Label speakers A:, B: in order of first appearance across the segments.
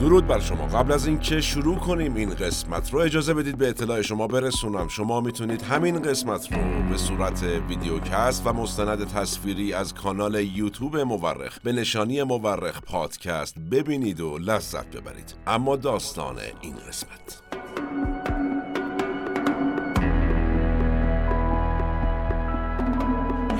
A: درود بر شما. قبل از اینکه شروع کنیم این قسمت رو اجازه بدید به اطلاع شما برسونم. شما می‌تونید همین قسمت رو به صورت ویدیوکست و مستند تصویری از کانال یوتیوب مورخ به نشانی مورخ پادکست ببینید و لذت ببرید. اما داستان این قسمت.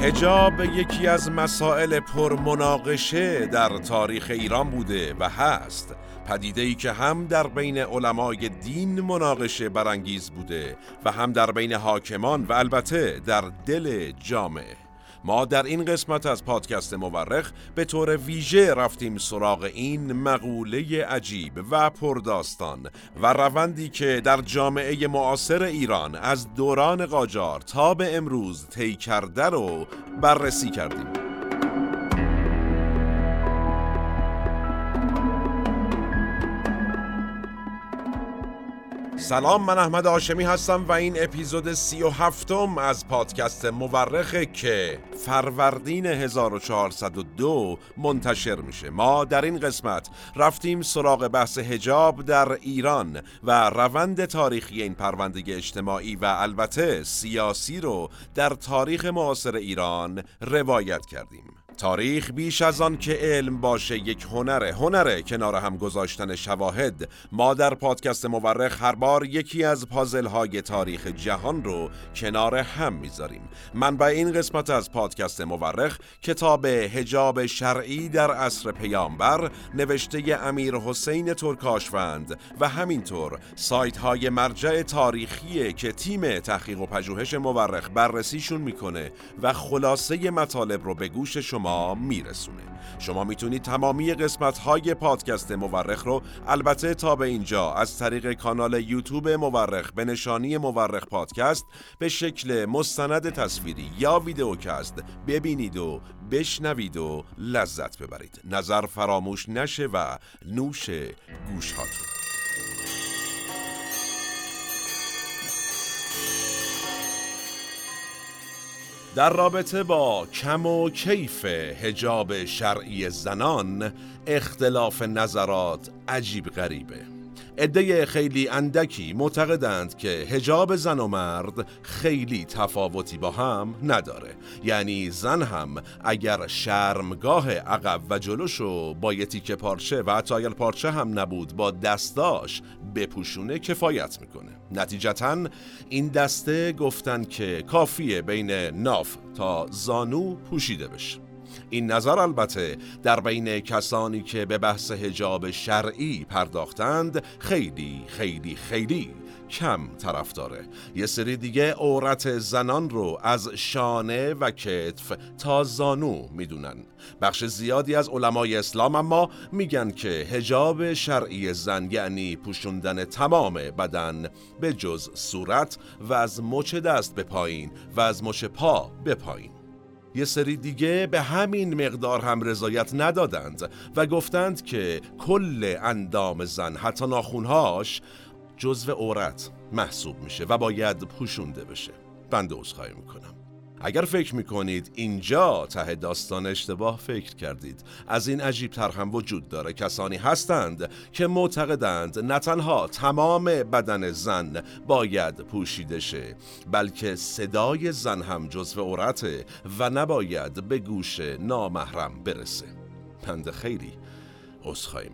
A: هجاب یکی از مسائل پرمناقشه در تاریخ ایران بوده و هست. پدیده ای که هم در بین علمای دین مناقشه برانگیز بوده و هم در بین حاکمان و البته در دل جامعه ما در این قسمت از پادکست مورخ به طور ویژه رفتیم سراغ این مقوله عجیب و پرداستان و روندی که در جامعه معاصر ایران از دوران قاجار تا به امروز طی کرده رو بررسی کردیم. سلام من احمد آشمی هستم و این اپیزود سی و هفتم از پادکست مورخه که فروردین 1402 منتشر میشه. ما در این قسمت رفتیم سراغ بحث هجاب در ایران و روند تاریخی این پرونده اجتماعی و البته سیاسی رو در تاریخ معاصر ایران روایت کردیم. تاریخ بیش از آن که علم باشه یک هنره. هنره کنار هم گذاشتن شواهد. ما در پادکست مورخ هر بار یکی از پازل های تاریخ جهان رو کنار هم می‌ذاریم. منبع این قسمت از پادکست مورخ کتاب هجاب شرعی در عصر پیامبر نوشته امیر حسین ترکاشوند و همینطور سایت های مرجع تاریخی که تیم تحقیق و پژوهش مورخ بررسیشون می‌کنه و خلاصه مطالب رو به گوش شما شما میرسونه. شما می‌تونید تمامی قسمت های پادکست مورخ رو البته تا به اینجا از طریق کانال یوتیوب مورخ به نشانی مورخ پادکست به شکل مستند تصویری یا ویدیوکست ببینید و بشنوید و لذت ببرید. نظر فراموش نشه و نوش گوش هاتون در رابطه با کم و کیف هجاب شرعی زنان اختلاف نظرات عجیب غریبه. عده خیلی اندکی معتقدند که هجاب زن و مرد خیلی تفاوتی با هم نداره. یعنی زن هم اگر شرمگاه عقب و جلوشو با یه تیکه پارچه و حتی اگر پارچه هم نبود با دستاش بپوشونه کفایت می‌کنه. نتیجتا این دسته گفتن که کافیه بین ناف تا زانو پوشیده بشه. این نظر البته در بین کسانی که به بحث هجاب شرعی پرداختند خیلی خیلی خیلی کم طرف داره یه سری دیگه عورت زنان رو از شانه و کتف تا زانو می‌دونن. بخش زیادی از علمای اسلام اما میگن که هجاب شرعی زن یعنی پوشوندن تمام بدن به جز صورت و از مچ دست به پایین و از مچ پا به پایین. یه سری دیگه به همین مقدار هم رضایت ندادند و گفتند که کل اندام زن حتی ناخونهاش جزو عورت محسوب میشه و باید پوشونده بشه. بنده عذرخواهی می‌کنم. اگر فکر می‌کنید اینجا ته داستان اشتباه فکر کردید از این عجیب تر هم وجود داره. کسانی هستند که معتقدند نه تنها تمام بدن زن باید پوشیده شه بلکه صدای زن هم جزو عورته و نباید به گوش نامحرم برسه. پند خیلی عذرخواهی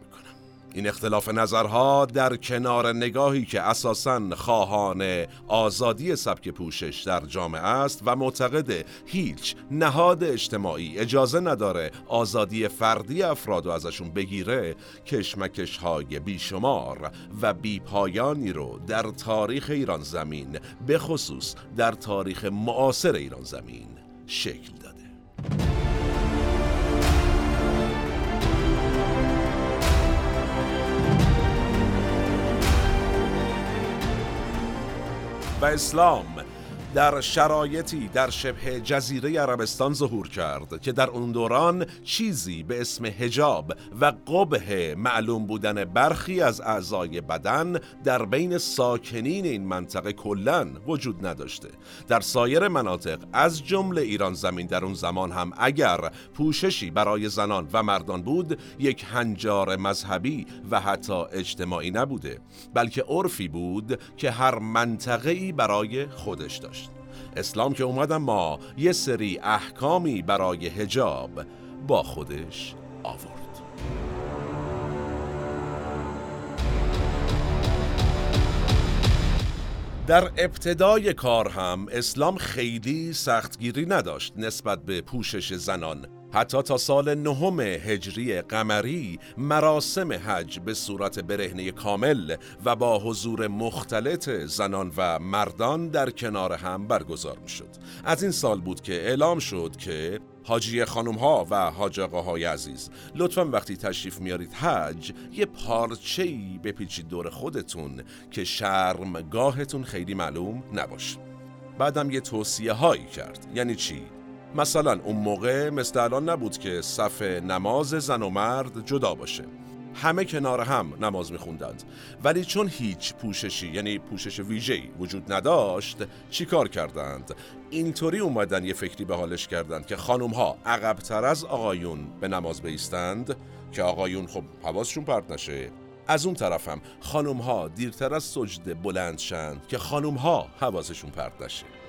A: این اختلاف نظرها در کنار نگاهی که اساساً خواهان آزادی سبک پوشش در جامعه است و معتقد هیچ نهاد اجتماعی اجازه نداره آزادی فردی افراد ازشون بگیره کشمکش های بیشمار و بیپایانی رو در تاریخ ایران زمین به خصوص در تاریخ معاصر ایران زمین شکل داده. و اسلام در شرایطی در شبه جزیره عربستان ظهور کرد که در اون دوران چیزی به اسم هجاب و قبه معلوم بودن برخی از اعضای بدن در بین ساکنین این منطقه کلا وجود نداشته. در سایر مناطق از جمله ایران زمین در اون زمان هم اگر پوششی برای زنان و مردان بود یک هنجار مذهبی و حتی اجتماعی نبوده بلکه عرفی بود که هر منطقه‌ای برای خودش داشت. اسلام که اومد ما یه سری احکامی برای هجاب با خودش آورد. در ابتدای کار هم اسلام خیلی سختگیری نداشت نسبت به پوشش زنان. حتی تا سال نهم هجری قمری مراسم حج به صورت برهنه کامل و با حضور مختلط زنان و مردان در کنار هم برگزار می شد. از این سال بود که اعلام شد که حاجی خانم ها و حاج های عزیز لطفا وقتی تشریف میارید حج یه پارچه ای بپیچید دور خودتون که شرمگاهتون خیلی معلوم نباشه بعدم یه توصیه هایی کرد یعنی چی؟ مثلا اون موقع مثل الان نبود که صف نماز زن و مرد جدا باشه. همه کنار هم نماز میخوندند. ولی چون هیچ پوششی یعنی پوشش ویژه‌ای وجود نداشت چیکار کردند؟ اینطوری اومدن یه فکری به حالش کردند که خانم ها عقبتر از آقایون به نماز بیستند که آقایون خب حواسشون پرت نشه. از اون طرف هم خانم ها دیرتر از سجده بلند شند که خانم ها حواسشون پرت نشه.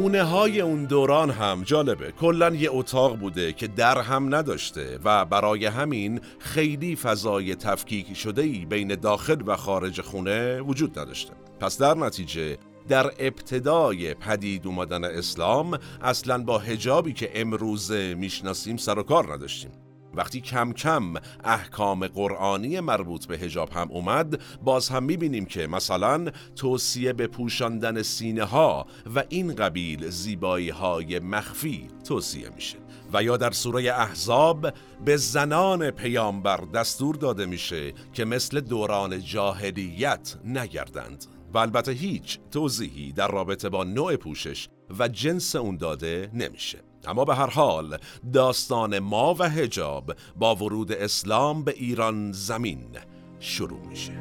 A: خونه های اون دوران هم جالبه. کلا یه اتاق بوده که در هم نداشته و برای همین خیلی فضای تفکیک شده ای بین داخل و خارج خونه وجود نداشته. پس در نتیجه در ابتدای پدید اومدن اسلام اصلا با هجابی که امروزه می‌شناسیم سر و کار نداشتیم. وقتی کم کم احکام قرآنی مربوط به هجاب هم اومد باز هم می‌بینیم که مثلا توصیه به پوشاندن سینه ها و این قبیل زیبایی های مخفی توصیه میشه. و یا در سوره احزاب به زنان پیامبر دستور داده میشه که مثل دوران جاهلیت نگردند. و البته هیچ توضیحی در رابطه با نوع پوشش و جنس اون داده نمیشه. اما به هر حال داستان ما و هجاب با ورود اسلام به ایران زمین شروع میشه.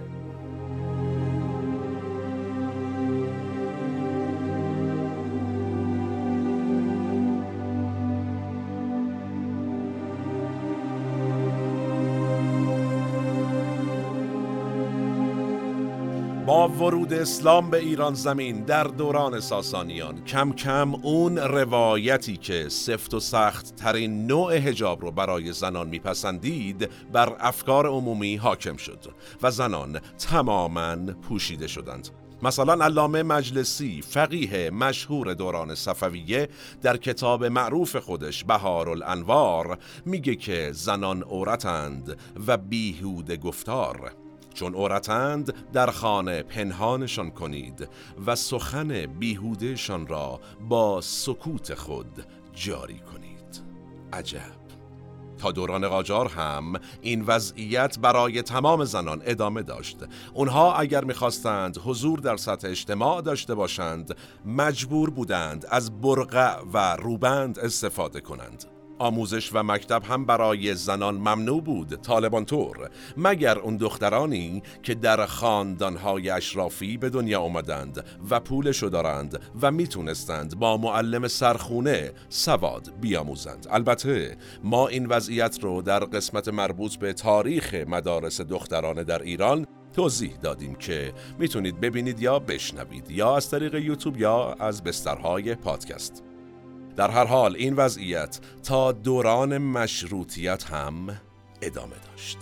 A: ورود اسلام به ایران زمین در دوران ساسانیان. کم کم اون روایتی که سفت و سخت ترین نوع هجاب رو برای زنان میپسندید بر افکار عمومی حاکم شد و زنان تماما پوشیده شدند. مثلا علامه مجلسی فقیه مشهور دوران صفویه در کتاب معروف خودش بهار الانوار میگه که زنان عورتند و بیهود گفتار. چون عورتند در خانه پنهانشان کنید و سخن بیهودهشان را با سکوت خود جاری کنید. عجب! تا دوران قاجار هم این وضعیت برای تمام زنان ادامه داشت. اونها اگر می‌خواستند حضور در سطح اجتماع داشته باشند مجبور بودند از برقع و روبند استفاده کنند. آموزش و مکتب هم برای زنان ممنوع بود طالبان طور مگر اون دخترانی که در خاندانهای اشرافی به دنیا آمدند و پولشو دارند و می‌تونستند با معلم سرخونه سواد بیاموزند. البته ما این وضعیت رو در قسمت مربوط به تاریخ مدارس دخترانه در ایران توضیح دادیم که می‌تونید ببینید یا بشنوید یا از طریق یوتیوب یا از بسترهای پادکست. در هر حال این وضعیت تا دوران مشروطیت هم ادامه داشت.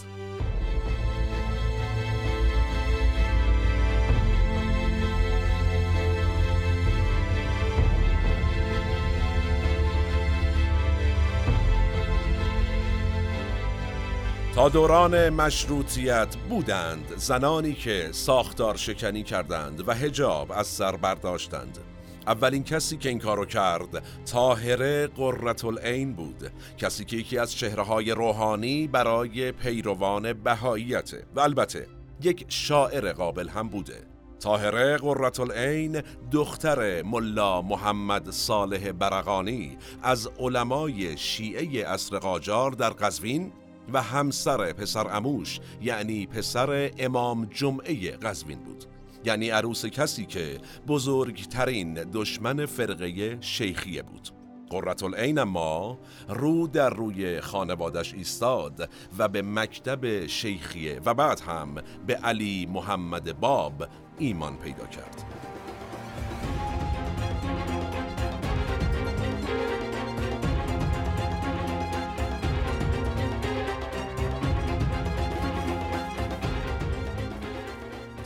A: تا دوران مشروطیت بودند زنانی که ساختار شکنی کردند و هجاب از سر برداشتند. اولین کسی که این کارو کرد تاهره قررت العین بود کسی که یکی از چهرههای روحانی برای پیروان بهاییته و البته یک شاعر قابل هم بوده. تاهره قررت العین دختر ملا محمد صالح برقانی از علمای شیعه اصر قاجار در قزوین و همسر پسر اموش یعنی پسر امام جمعه قزوین بود. یعنی عروس کسی که بزرگترین دشمن فرقه شیخیه بود. قررت العین ما رو در روی خانوادش ایستاد و به مکتب شیخیه و بعد هم به علی محمد باب ایمان پیدا کرد.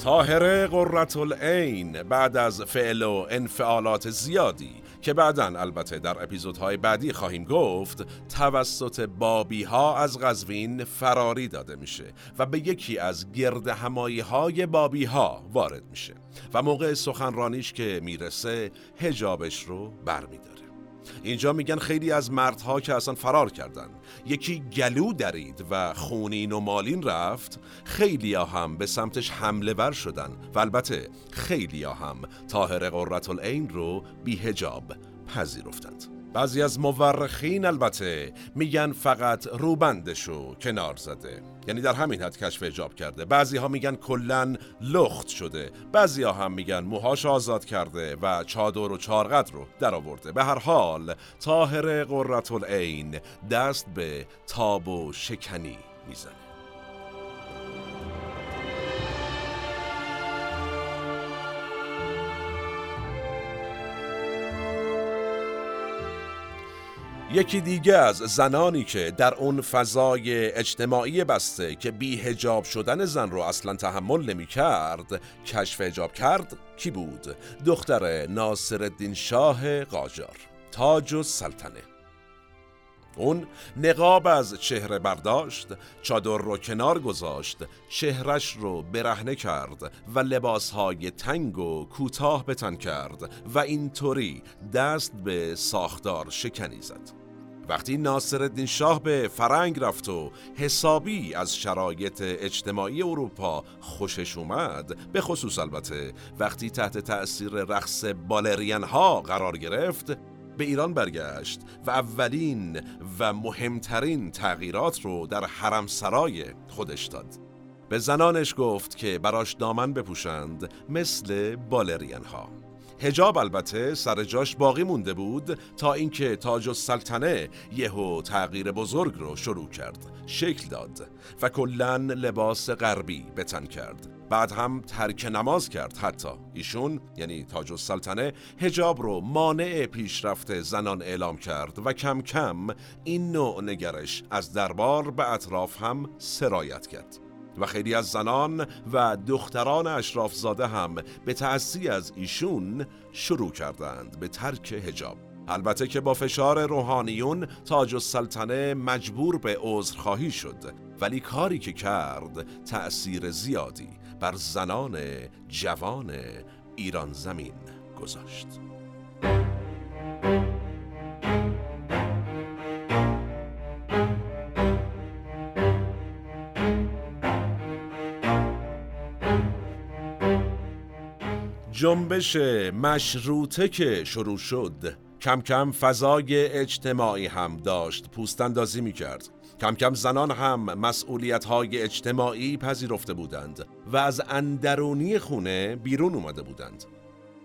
A: طاهره قررت العین بعد از فعل و انفعالات زیادی که بعدا البته در اپیزودهای بعدی خواهیم گفت توسط بابی ها از قزوین فراری داده میشه و به یکی از گرد همایی های بابی ها وارد میشه و موقع سخنرانیش که می‌رسه هجابش رو برمیداره. اینجا میگن خیلی از مردها که اصلا فرار کردن. یکی گلو درید و خونین و مالین رفت خیلی هم به سمتش حمله ور شدن. و البته خیلی هم تاهر قررت العین رو بی هجاب پذیرفتند. بعضی از مورخین البته میگن فقط روبندشو کنار زده. یعنی در همین حد کشف اجاب کرده. بعضی ها میگن کلن لخت شده. بعضی ها هم میگن موهاش آزاد کرده و چادر و چارقد رو در آورده. به هر حال طاهر قررت العین دست به تاب و شکنی می‌زنه. یکی دیگه از زنانی که در اون فضای اجتماعی بسته که بی هجاب شدن زن رو اصلا تحمل نمی کرد کشف هجاب کرد کی بود؟ دختر ناصر الدین شاه قاجار تاج و سلطنه اون نقاب از چهره برداشت چادر رو کنار گذاشت چهرش رو برهنه کرد و لباسهای تنگ و کوتاه به تن کرد و اینطوری دست به ساختار شکنی زد وقتی ناصر الدین شاه به فرنگ رفت و حسابی از شرایط اجتماعی اروپا خوشش اومد به خصوص البته وقتی تحت تأثیر رقص بالرین ها قرار گرفت به ایران برگشت و اولین و مهمترین تغییرات رو در حرم سرای خودش داد. به زنانش گفت که براش دامن بپوشند مثل بالرین ها هجاب البته سر جاش باقی مونده بود تا اینکه تاج و سلطنه یهو تغییر بزرگ رو شروع کرد شکل داد و کلا لباس غربی بتن کرد. بعد هم ترک نماز کرد حتی. ایشون یعنی تاج و سلطنه هجاب رو مانع پیشرفت زنان اعلام کرد و کم کم این نوع نگرش از دربار به اطراف هم سرایت کرد. و خیلی از زنان و دختران اشرافزاده هم به تأثیر از ایشون شروع کردند به ترک هجاب البته که با فشار روحانیون تاج السلطنه مجبور به عذرخواهی شد ولی کاری که کرد تأثیر زیادی بر زنان جوان ایران زمین گذاشت. جنبش مشروطه که شروع شد. کم کم فضای اجتماعی هم داشت پوستندازی می کرد کم کم زنان هم مسئولیت های اجتماعی پذیرفته بودند و از اندرونی خونه بیرون اومده بودند.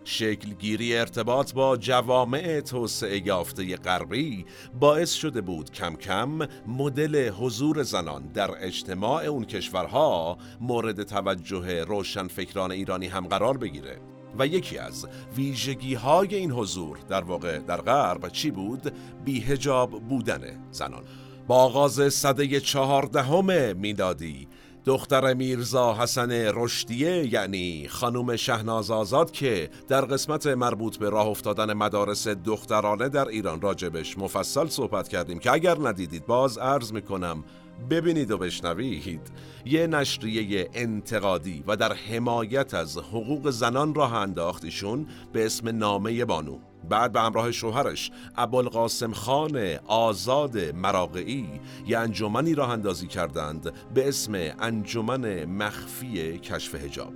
A: شکلگیری ارتباط با جوامع توسعه یافته غربی باعث شده بود کم کم مدل حضور زنان در اجتماع اون کشورها مورد توجه روشنفکران ایرانی هم قرار بگیره. و یکی از ویژگی های این حضور در واقع در غرب چی بود؟ بیهجاب بودن زنان با آغاز صده چهاردهم میلادی دختر میرزا حسن رشدیه یعنی خانوم شهناز آزاد که در قسمت مربوط به راه افتادن مدارس دخترانه در ایران راجبش مفصل صحبت کردیم که اگر ندیدید باز عرض می‌کنم ببینید و بشنوید. یه نشریه انتقادی و در حمایت از حقوق زنان راه انداخت ایشون به اسم نامه بانو. بعد به همراه شوهرش ابوالقاسم خان آزاد مراقعی یه انجمنی راه اندازی کردند به اسم انجمن مخفی کشف هجاب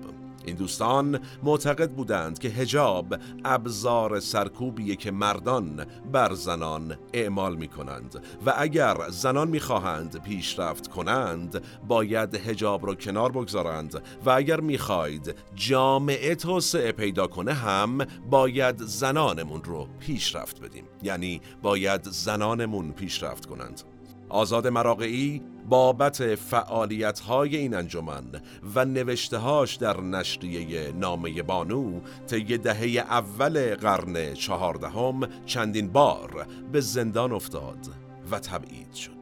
A: این دوستان معتقد بودند که هجاب ابزار سرکوبیه که مردان بر زنان اعمال می کنند و اگر زنان می خواهند پیشرفت کنند باید هجاب را کنار بگذارند و اگر می خواهید جامعه توسعه پیدا کنه هم باید زنانمون رو پیشرفت بدیم. یعنی باید زنانمون پیشرفت کنند. آزاد مراقعی بابت فعالیت های این انجمن و نوشتهاش در نشریه نامه بانو طی دهه اول قرن چهاردهم چندین بار به زندان افتاد و تبعید شد.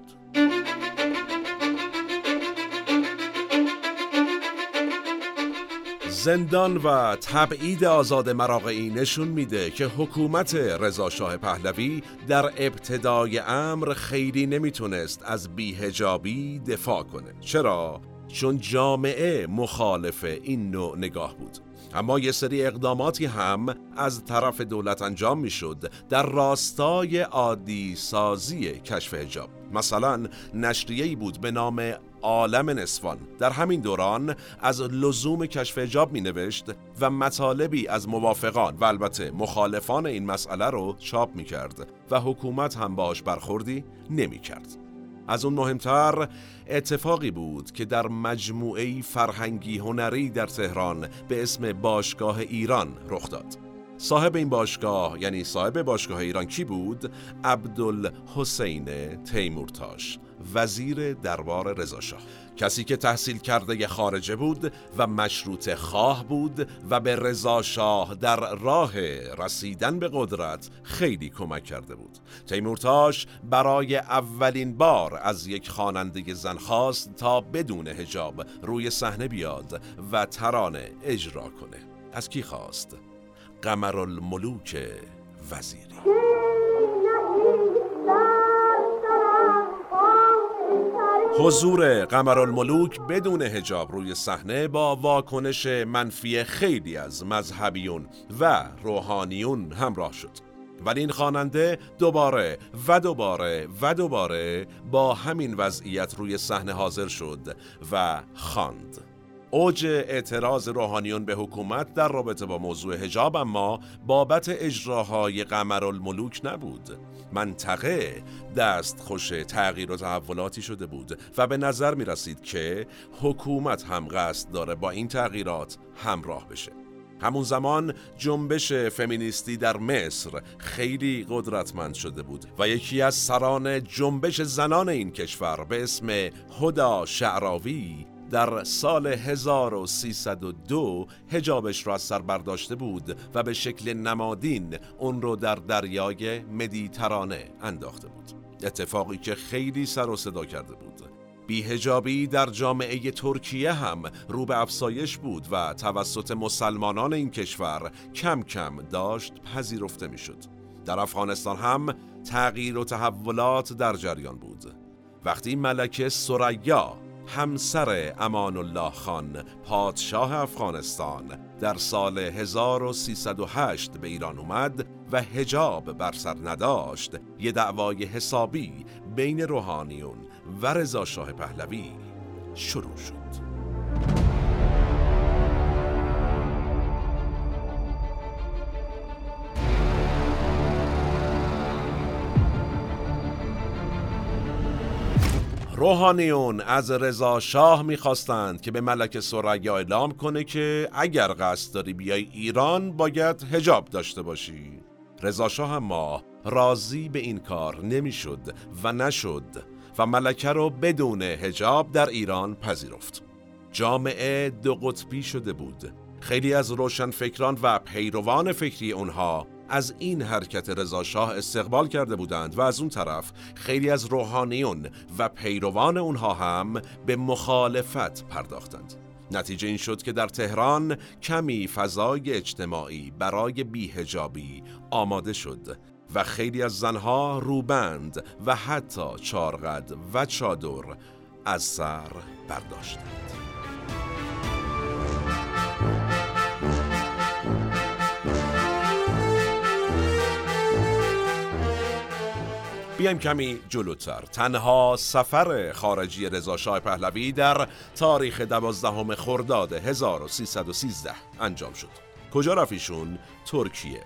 A: زندان و تبعید آزاد مراقعی نشون میده که حکومت رضاشاه پهلوی در ابتدای امر خیلی نمی‌تونست از بیهجابی دفاع کنه. چرا؟ چون جامعه مخالف این نوع نگاه بود. اما یه سری اقداماتی هم از طرف دولت انجام می‌شد در راستای عادی سازی کشف هجاب مثلا نشریه‌ای بود به نام عالم نسوان در همین دوران از لزوم کشف حجاب می نوشت و مطالبی از موافقان و البته مخالفان این مسئله رو چاپ می کرد و حکومت هم باش برخوردی نمی کرد. از اون مهمتر اتفاقی بود که در مجموعه فرهنگی هنری در تهران به اسم باشگاه ایران رخ داد. صاحب این باشگاه یعنی صاحب باشگاه ایران کی بود؟ عبدالحسین تیمورتاش وزیر دربار رضاشاه. کسی که تحصیل کرده خارجه بود و مشروط خواه بود و به رضاشاه در راه رسیدن به قدرت خیلی کمک کرده بود. تیمورتاش برای اولین بار از یک خواننده زن خواست تا بدون هجاب روی صحنه بیاد و ترانه اجرا کنه. از کی خواست؟ قمرالملوک وزیری حضور قمرالملوک بدون هجاب روی صحنه با واکنش منفی خیلی از مذهبیون و روحانیون همراه شد ولی این خواننده دوباره و دوباره و دوباره با همین وضعیت روی صحنه حاضر شد و خواند. اوج اعتراض روحانیون به حکومت در رابطه با موضوع هجاب اما بابت اجراهای قمر الملوک نبود منطقه دست خوش تغییر و تحولاتی شده بود و به نظر می رسید که حکومت هم قصد داره با این تغییرات همراه بشه. همون زمان جنبش فمینیستی در مصر خیلی قدرتمند شده بود و یکی از سران جنبش زنان این کشور به اسم هدا شعراوی در سال 1302 هجابش را از سر برداشته بود و به شکل نمادین اون رو در دریای مدیترانه انداخته بود اتفاقی که خیلی سر و صدا کرده بود بیهجابی در جامعه ترکیه هم رو به افسایش بود و توسط مسلمانان این کشور کم کم داشت پذیرفته می‌شد. در افغانستان هم تغییر و تحولات در جریان بود. وقتی ملکه سریا همسر امان الله خان پادشاه افغانستان در سال 1308 به ایران اومد و هجاب بر سر نداشت. یه دعوای حسابی بین روحانیون و رضا شاه پهلوی شروع شد. روحانیون از رضا شاه می‌خواستند که به ملک سریا اعلام کنه که اگر قصد داری بیای ایران باید هجاب داشته باشی. رضا شاه اما راضی به این کار نمی‌شد و نشد و ملکه رو بدون هجاب در ایران پذیرفت. جامعه دو قطبی شده بود. خیلی از روشنفکران و پیروان فکری اونها از این حرکت رضاشاه استقبال کرده بودند و از اون طرف خیلی از روحانیون و پیروان اونها هم به مخالفت پرداختند. نتیجه این شد که در تهران کمی فضای اجتماعی برای بیهجابی آماده شد و خیلی از زنها روبند و حتی چارقد و چادر از سر برداشتند. بیایم کمی جلوتر. تنها سفر خارجی رضا پهلوی در تاریخ دوازدهم خرداد 1313 انجام شد. کجا رفیشون؟ ترکیه.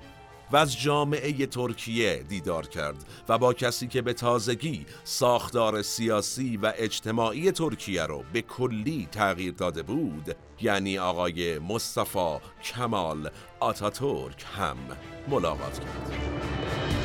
A: و از جامعه ترکیه دیدار کرد و با کسی که به تازگی ساختار سیاسی و اجتماعی ترکیه رو به کلی تغییر داده بود یعنی آقای مصطفی کمال آتاتورک هم ملاقات کرد.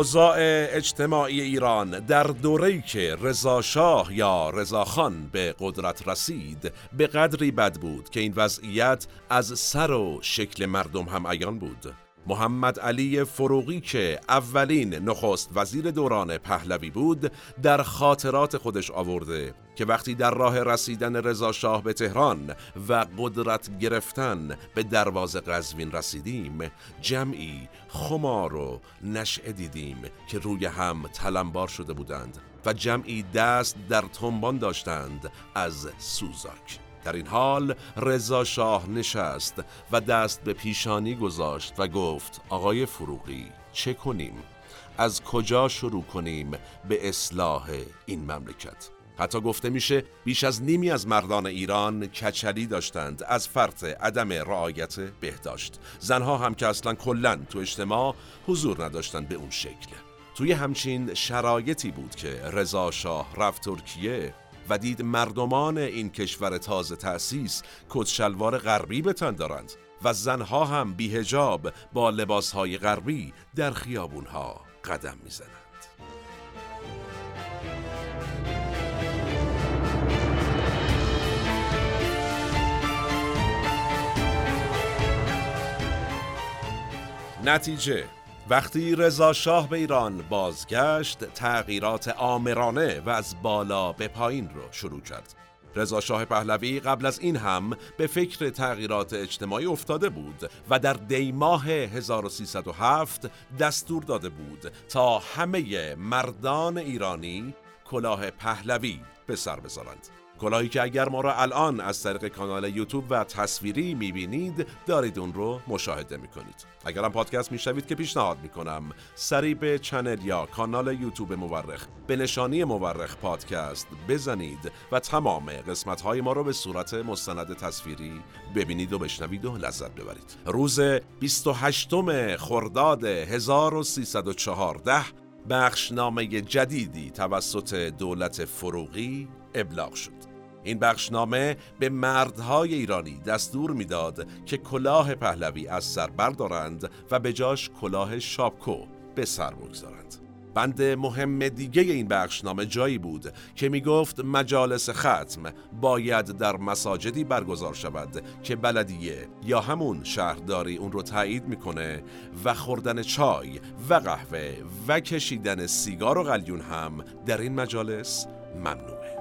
A: اوضاع اجتماعی ایران. در دوره‌ای که رضا شاه یا رضا خان به قدرت رسید به قدری بد بود که این وضعیت از سر و شکل مردم هم عیان بود. محمد علی فروغی که اولین نخست وزیر دوران پهلوی بود در خاطرات خودش آورده. که وقتی در راه رسیدن رضا شاه به تهران و قدرت گرفتن به دروازه قزوین رسیدیم جمعی خمار و نشعه دیدیم که روی هم تلمبار شده بودند و جمعی دست در تنبان داشتند از سوزاک در این حال رضا شاه نشست و دست به پیشانی گذاشت و گفت آقای فروغی چه کنیم؟ از کجا شروع کنیم به اصلاح این مملکت؟ حتی گفته میشه بیش از نیمی از مردان ایران کچلی داشتند. از فرط عدم رعایت بهداشت. زنها هم که اصلا کلا تو اجتماع حضور نداشتند به اون شکل. توی همچین شرایطی بود که رضا شاه رفت ترکیه و دید مردمان این کشور تازه تأسیس کتشلوار غربی به تن دارند و زنها هم بیهجاب با لباسهای غربی در خیابونها قدم می‌زنند. نتیجه. وقتی رضا شاه به ایران بازگشت تغییرات آمرانه و از بالا به پایین رو شروع کرد. رضا شاه پهلوی قبل از این هم به فکر تغییرات اجتماعی افتاده بود و در دیماه 1307 دستور داده بود تا همه مردان ایرانی کلاه پهلوی به سر بذارند. کلاهی که اگر ما را الان از طریق کانال یوتیوب و تصویری می‌بینید دارید اون رو مشاهده می‌کنید. اگر هم پادکست میشنوید که پیشنهاد می‌کنم سریع به چنل یا کانال یوتیوب مورخ به نشانی مورخ پادکست بزنید و تمام قسمت های ما رو به صورت مستند تصویری ببینید و بشنوید و لذت ببرید. روز 28 خرداد 1314 بخشنامه جدیدی توسط دولت فروغی ابلاغ شد. این بخشنامه به مردهای ایرانی دستور می‌داد که کلاه پهلوی از سر بردارند و به جاش کلاه شاپکو به سر بگذارند. بند مهم دیگه این بخشنامه جایی بود که می گفت مجالس ختم باید در مساجدی برگزار شود که بلدیه یا همون شهرداری اون رو تایید می‌کنه و خوردن چای و قهوه و کشیدن سیگار و قلیون هم در این مجالس ممنوعه.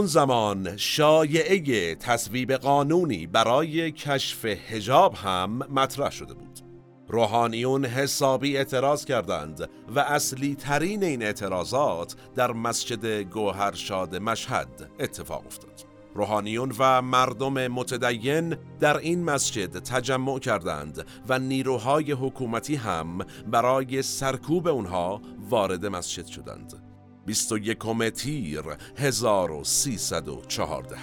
A: اون زمان شایعه تصویب قانونی برای کشف هجاب هم مطرح شده بود. روحانیون حسابی اعتراض کردند و اصلی ترین این اعتراضات در مسجد گوهرشاد مشهد اتفاق افتاد. روحانیون و مردم متدین در این مسجد تجمع کردند و نیروهای حکومتی هم برای سرکوب اونها وارد مسجد شدند. 21 تیر 1314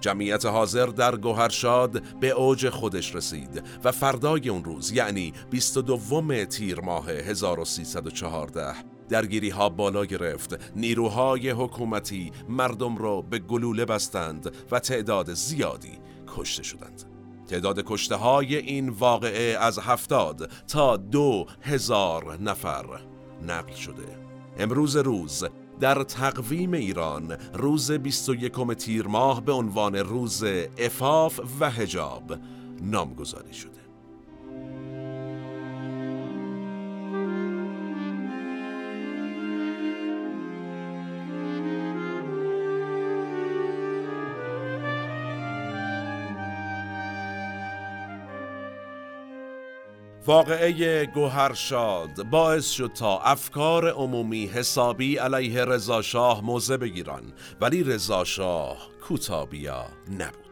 A: جمعیت حاضر در گوهرشاد به اوج خودش رسید و فردای اون روز یعنی 22 تیر ماه 1314 درگیری ها بالا گرفت. نیروهای حکومتی مردم را به گلوله بستند و تعداد زیادی کشته شدند. تعداد کشته های این واقعه از هفتاد تا دو هزار نفر نقل شده. امروز روز در تقویم ایران روز 21 تیر ماه به عنوان روز افاف و هجاب نامگذاری شده. واقعه گوهرشاد باعث شد تا افکار عمومی حسابی علیه رضاشاه موضع بگیرن. ولی رضاشاه کوتابیا نبود.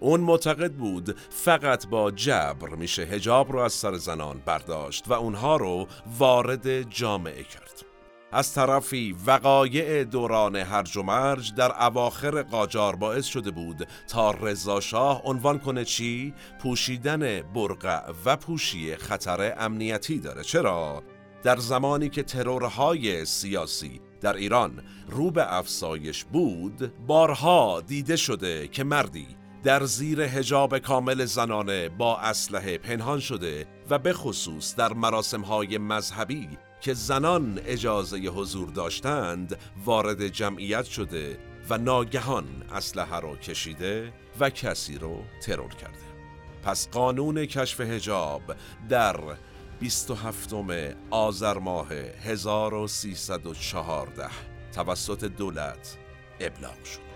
A: اون معتقد بود فقط با جبر میشه هجاب رو از سر زنان برداشت و اونها رو وارد جامعه کرد. از طرفی وقایع دوران هرج و مرج در اواخر قاجار باعث شده بود تا رضاشاه عنوان کنه چی؟ پوشیدن برقع و پوشی خطر امنیتی داره چرا؟ در زمانی که ترورهای سیاسی در ایران رو به افسایش بود بارها دیده شده که مردی در زیر هجاب کامل زنانه با اسلحه پنهان شده و به خصوص در مراسمهای مذهبی که زنان اجازه حضور داشتند وارد جمعیت شده و ناگهان اسلحه رو کشیده و کسی رو ترور کرده. پس قانون کشف هجاب در 27 آذر ماه 1314 توسط دولت ابلاغ شد.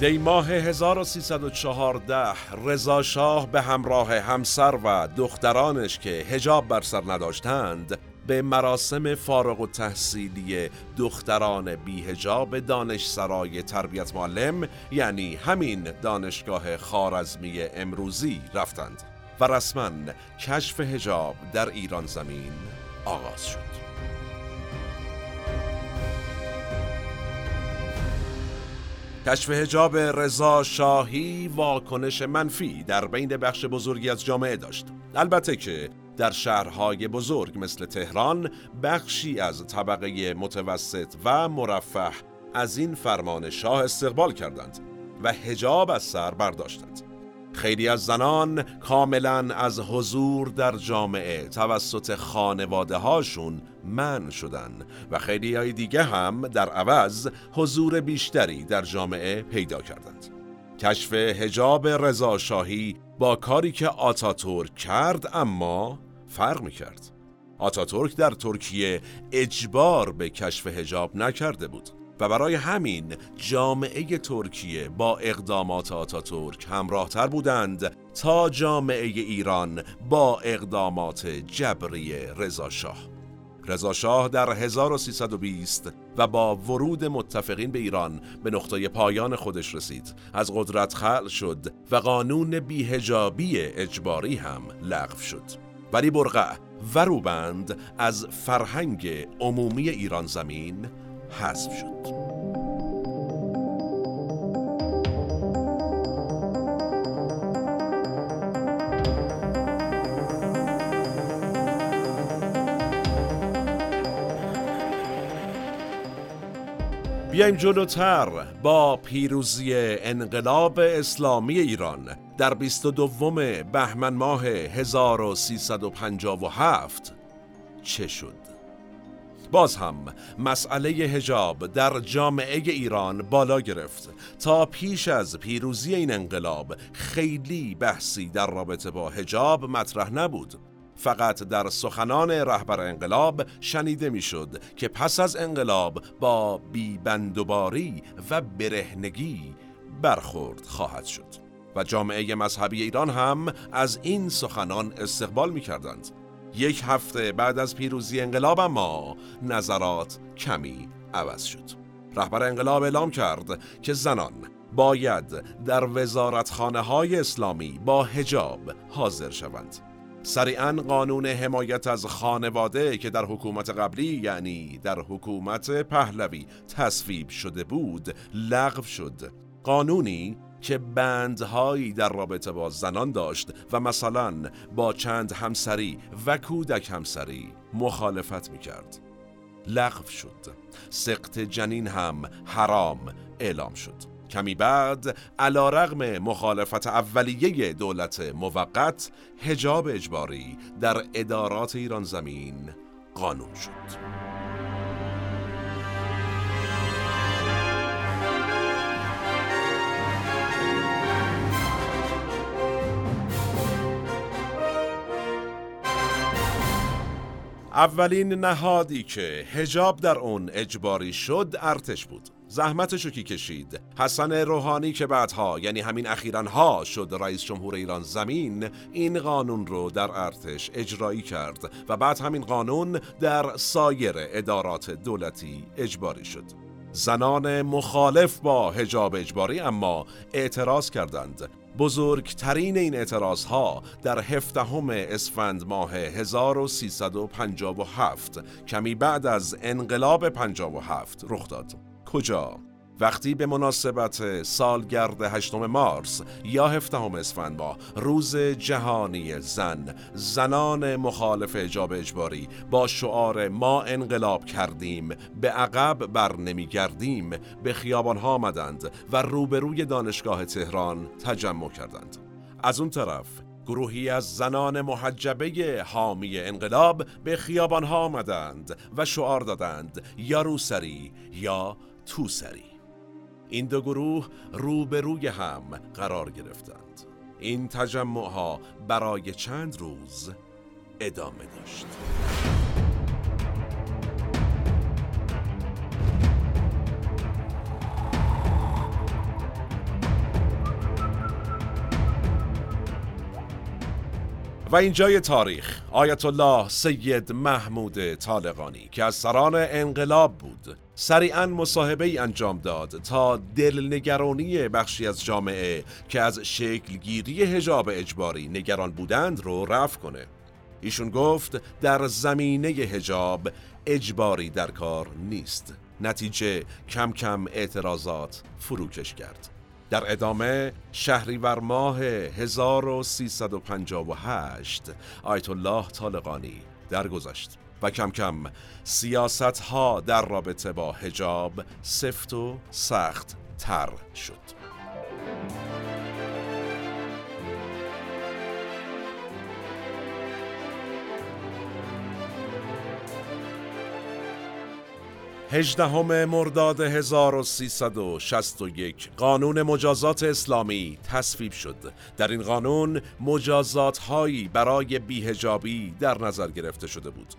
A: دی ماه 1314 رضا شاه به همراه همسر و دخترانش که هجاب بر سر نداشتند به مراسم فارغ و تحصیلی دختران بی هجاب دانشسرای تربیت معلم یعنی همین دانشگاه خارزمی امروزی رفتند و رسما کشف هجاب در ایران زمین آغاز شد. کشف هجاب رضا شاهی واکنش منفی در بین بخش بزرگی از جامعه داشت. البته که در شهرهای بزرگ مثل تهران بخشی از طبقه متوسط و مرفه از این فرمان شاه استقبال کردند و هجاب از سر برداشتند. خیلی از زنان کاملا از حضور در جامعه توسط خانواده هاشون من شدن و خیلی های دیگه هم در عوض حضور بیشتری در جامعه پیدا کردند. کشف هجاب رضا شاهی با کاری که آتاتورک کرد اما فرق می کرد آتاتورک در ترکیه اجبار به کشف هجاب نکرده بود و برای همین جامعه ترکیه با اقدامات آتاتورک همراهتر بودند تا جامعه ایران با اقدامات جبری رضاشاه رضاشاه در 1320 و با ورود متفقین به ایران به نقطه پایان خودش رسید. از قدرت خل شد و قانون بیهجابی اجباری هم لغو شد. ولی برقع و روبند از فرهنگ عمومی ایران زمین حذف شد. بیایم جلوتر با پیروزی انقلاب اسلامی ایران در 22 بهمن ماه 1357 چه شد؟ باز هم مسئله هجاب در جامعه ایران بالا گرفت تا پیش از پیروزی این انقلاب خیلی بحثی در رابطه با هجاب مطرح نبود فقط در سخنان رهبر انقلاب شنیده می‌شد که پس از انقلاب با بیبندوباری و برهنگی برخورد خواهد شد. و جامعه مذهبی ایران هم از این سخنان استقبال می کردند یک هفته بعد از پیروزی انقلاب اما نظرات کمی عوض شد. رهبر انقلاب اعلام کرد که زنان باید در وزارتخانه های اسلامی با هجاب حاضر شوند. سریعا قانون حمایت از خانواده که در حکومت قبلی یعنی در حکومت پهلوی تصویب شده بود لغو شد. قانونی که بندهایی در رابطه با زنان داشت و مثلا با چند همسری و کودک همسری مخالفت می کرد لغو شد. سقط جنین هم حرام اعلام شد. کمی بعد علا رغم مخالفت اولیه دولت موقت هجاب اجباری در ادارات ایران زمین قانون شد. اولین نهادی که هجاب در اون اجباری شد ارتش بود. زحمتشو کی کشید؟ حسن روحانی که بعدها یعنی همین اخیرا ها شد رئیس جمهور ایران زمین این قانون رو در ارتش اجرایی کرد و بعد همین قانون در سایر ادارات دولتی اجباری شد. زنان مخالف با هجاب اجباری اما اعتراض کردند. بزرگترین این اعتراض ها در هفدهم اسفند ماه 1357 کمی بعد از انقلاب 57 رخ داد. کجا؟ وقتی به مناسبت سالگرد 8 مارس یا 17 اسفند ماه روز جهانی زن زنان مخالف اجاب اجباری با شعار ما انقلاب کردیم به عقب بر نمیگردیم به خیابان ها آمدند و روبروی دانشگاه تهران تجمع کردند از اون طرف گروهی از زنان محجبه حامی انقلاب به خیابان ها آمدند و شعار دادند یا روسری یا توسری این دو گروه روبروی هم قرار گرفتند. این تجمع ها برای چند روز ادامه داشت. و اینجای تاریخ آیت الله سید محمود طالقانی که از سران انقلاب بود سریعا مصاحبه ای انجام داد تا دلنگرانی بخشی از جامعه که از شکلگیری هجاب اجباری نگران بودند رو رفع کنه. ایشون گفت در زمینه هجاب اجباری در کار نیست. نتیجه کم کم اعتراضات فروکش کرد. در ادامه شهریور ماه 1358 آیت الله طالقانی درگذشت و کم کم سیاست ها در رابطه با هجاب سفت و سخت تر شد. هجدهم مرداد 1361 قانون مجازات اسلامی تصویب شد. در این قانون مجازات هایی برای بیهجابی در نظر گرفته شده بود.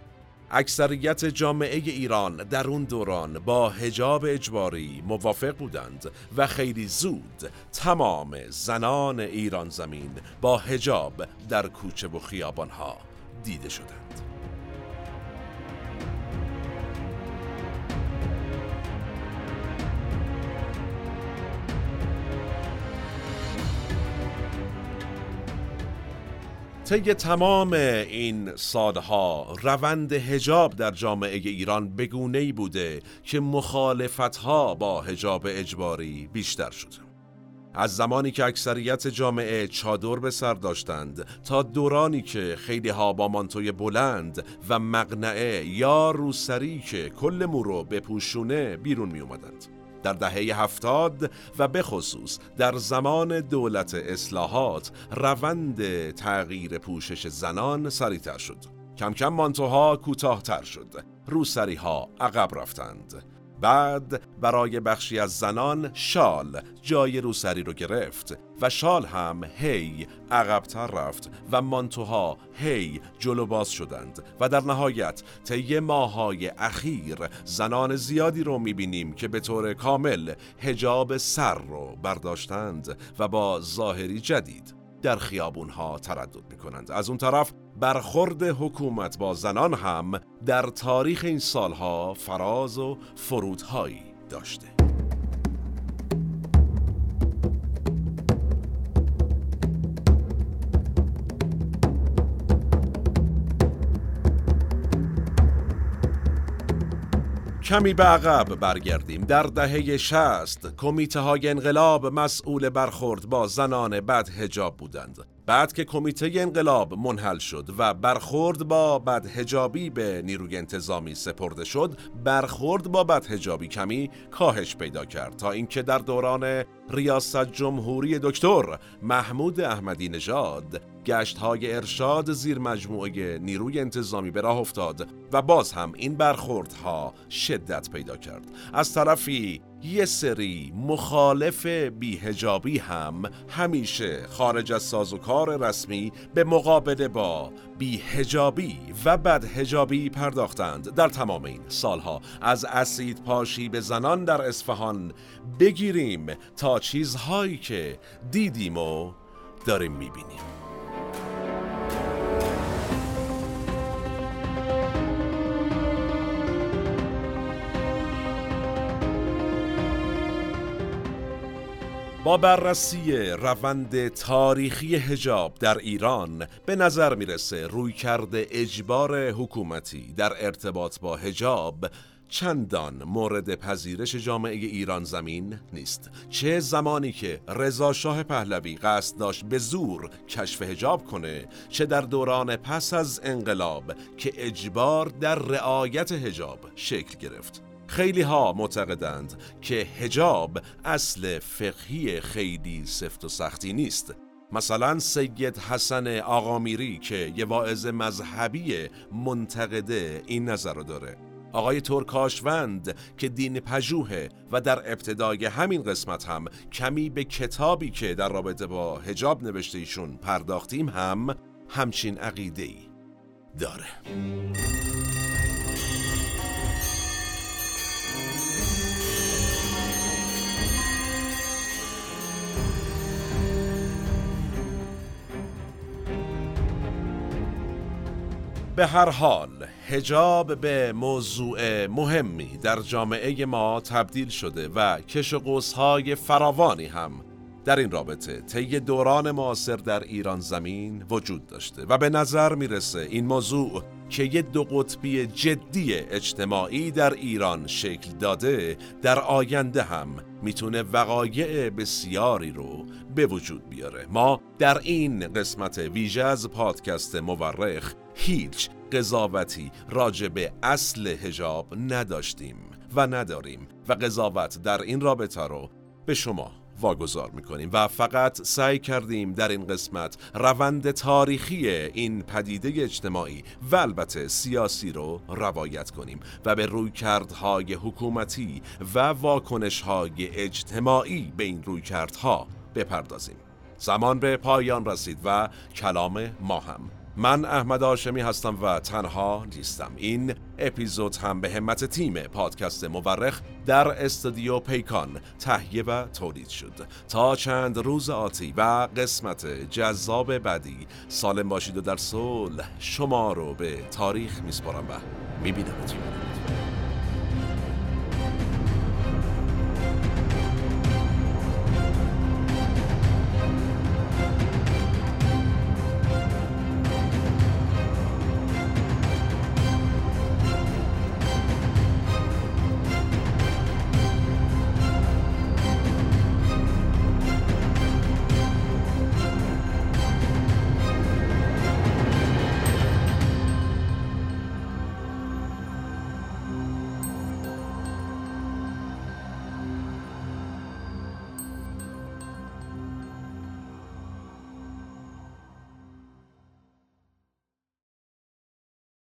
A: اکثریت جامعه ایران در اون دوران با هجاب اجباری موافق بودند و خیلی زود تمام زنان ایران زمین با هجاب در کوچه و خیابانها دیده شدند. طی تمام این سالها روند هجاب در جامعه ایران بگونه بوده که مخالفتها با هجاب اجباری بیشتر شده از زمانی که اکثریت جامعه چادر به سر داشتند تا دورانی که خیلی ها با مانتوی بلند و مقنعه یا روسری که کل مو رو به پوشونه بیرون می اومدند. در دهه هفتاد و به خصوص در زمان دولت اصلاحات روند تغییر پوشش زنان سریعتر شد. کم کم مانتوها کوتاهتر شد. روسری ها عقب رفتند. بعد برای بخشی از زنان شال جای روسری رو گرفت و شال هم هی عقبتر رفت و مانتوها هی جلو باز شدند و در نهایت طی ماهای اخیر زنان زیادی رو می‌بینیم که به طور کامل هجاب سر رو برداشتند و با ظاهری جدید در خیابون ها تردد می کنند. از اون طرف برخورد حکومت با زنان هم در تاریخ این سالها فراز و فرودهایی داشته. کمی به عقب برگردیم. در دهه شست کمیته های انقلاب مسئول برخورد با زنان بد هجاب بودند. بعد که کمیته انقلاب منحل شد و برخورد با بدهجابی به نیروی انتظامی سپرده شد برخورد با بدهجابی کمی کاهش پیدا کرد تا اینکه در دوران ریاست جمهوری دکتر محمود احمدی نژاد گشت های ارشاد زیر مجموعه نیروی انتظامی به راه افتاد و باز هم این برخوردها شدت پیدا کرد. از طرفی یه سری مخالف بیهجابی هم همیشه خارج از سازوکار رسمی به مقابله با بیهجابی و بدهجابی پرداختند در تمام این سالها. از اسید پاشی به زنان در اصفهان بگیریم تا چیزهایی که دیدیم و داریم می‌بینیم. بررسی روند تاریخی هجاب در ایران به نظر می‌رسه روی کرده اجبار حکومتی در ارتباط با هجاب چندان مورد پذیرش جامعه ایران زمین نیست. چه زمانی که رضا شاه پهلوی قصد داشت به زور کشف هجاب کنه چه در دوران پس از انقلاب که اجبار در رعایت هجاب شکل گرفت. خیلی ها معتقدند که هجاب اصل فقهی خیلی سفت و سختی نیست. مثلا سید حسن آقامیری که یه واعظ مذهبی منتقده این نظر رو داره. آقای ترکاشوند که دین پژوهه و در ابتدای همین قسمت هم کمی به کتابی که در رابطه با هجاب نوشته ایشون پرداختیم هم همچین عقیده ای داره. به هر حال هجاب به موضوع مهمی در جامعه ما تبدیل شده و کش و قوسهای فراوانی هم در این رابطه طی دوران معاصر در ایران زمین وجود داشته و به نظر می‌رسه این موضوع که یه دو قطبی جدی اجتماعی در ایران شکل داده در آینده هم می‌تونه وقایع بسیاری رو به وجود بیاره. ما در این قسمت ویژه از پادکست مورخ هیچ قضاوتی راجع به اصل هجاب نداشتیم و نداریم و قضاوت در این رابطه رو به شما واگذار می‌کنیم و فقط سعی کردیم در این قسمت روند تاریخی این پدیده اجتماعی و البته سیاسی رو روایت کنیم و به رویکردهای حکومتی و واکنشهای اجتماعی به این رویکردها بپردازیم. زمان به پایان رسید و کلام ما هم من احمد آشمی هستم و تنها نیستم. این اپیزود هم به همت تیم پادکست مورخ در استودیو پیکان تهیه و تولید شد. تا چند روز آتی و قسمت جذاب بعدی سالم باشید و در صلح شما رو به تاریخ میسپارم و میبینمتون.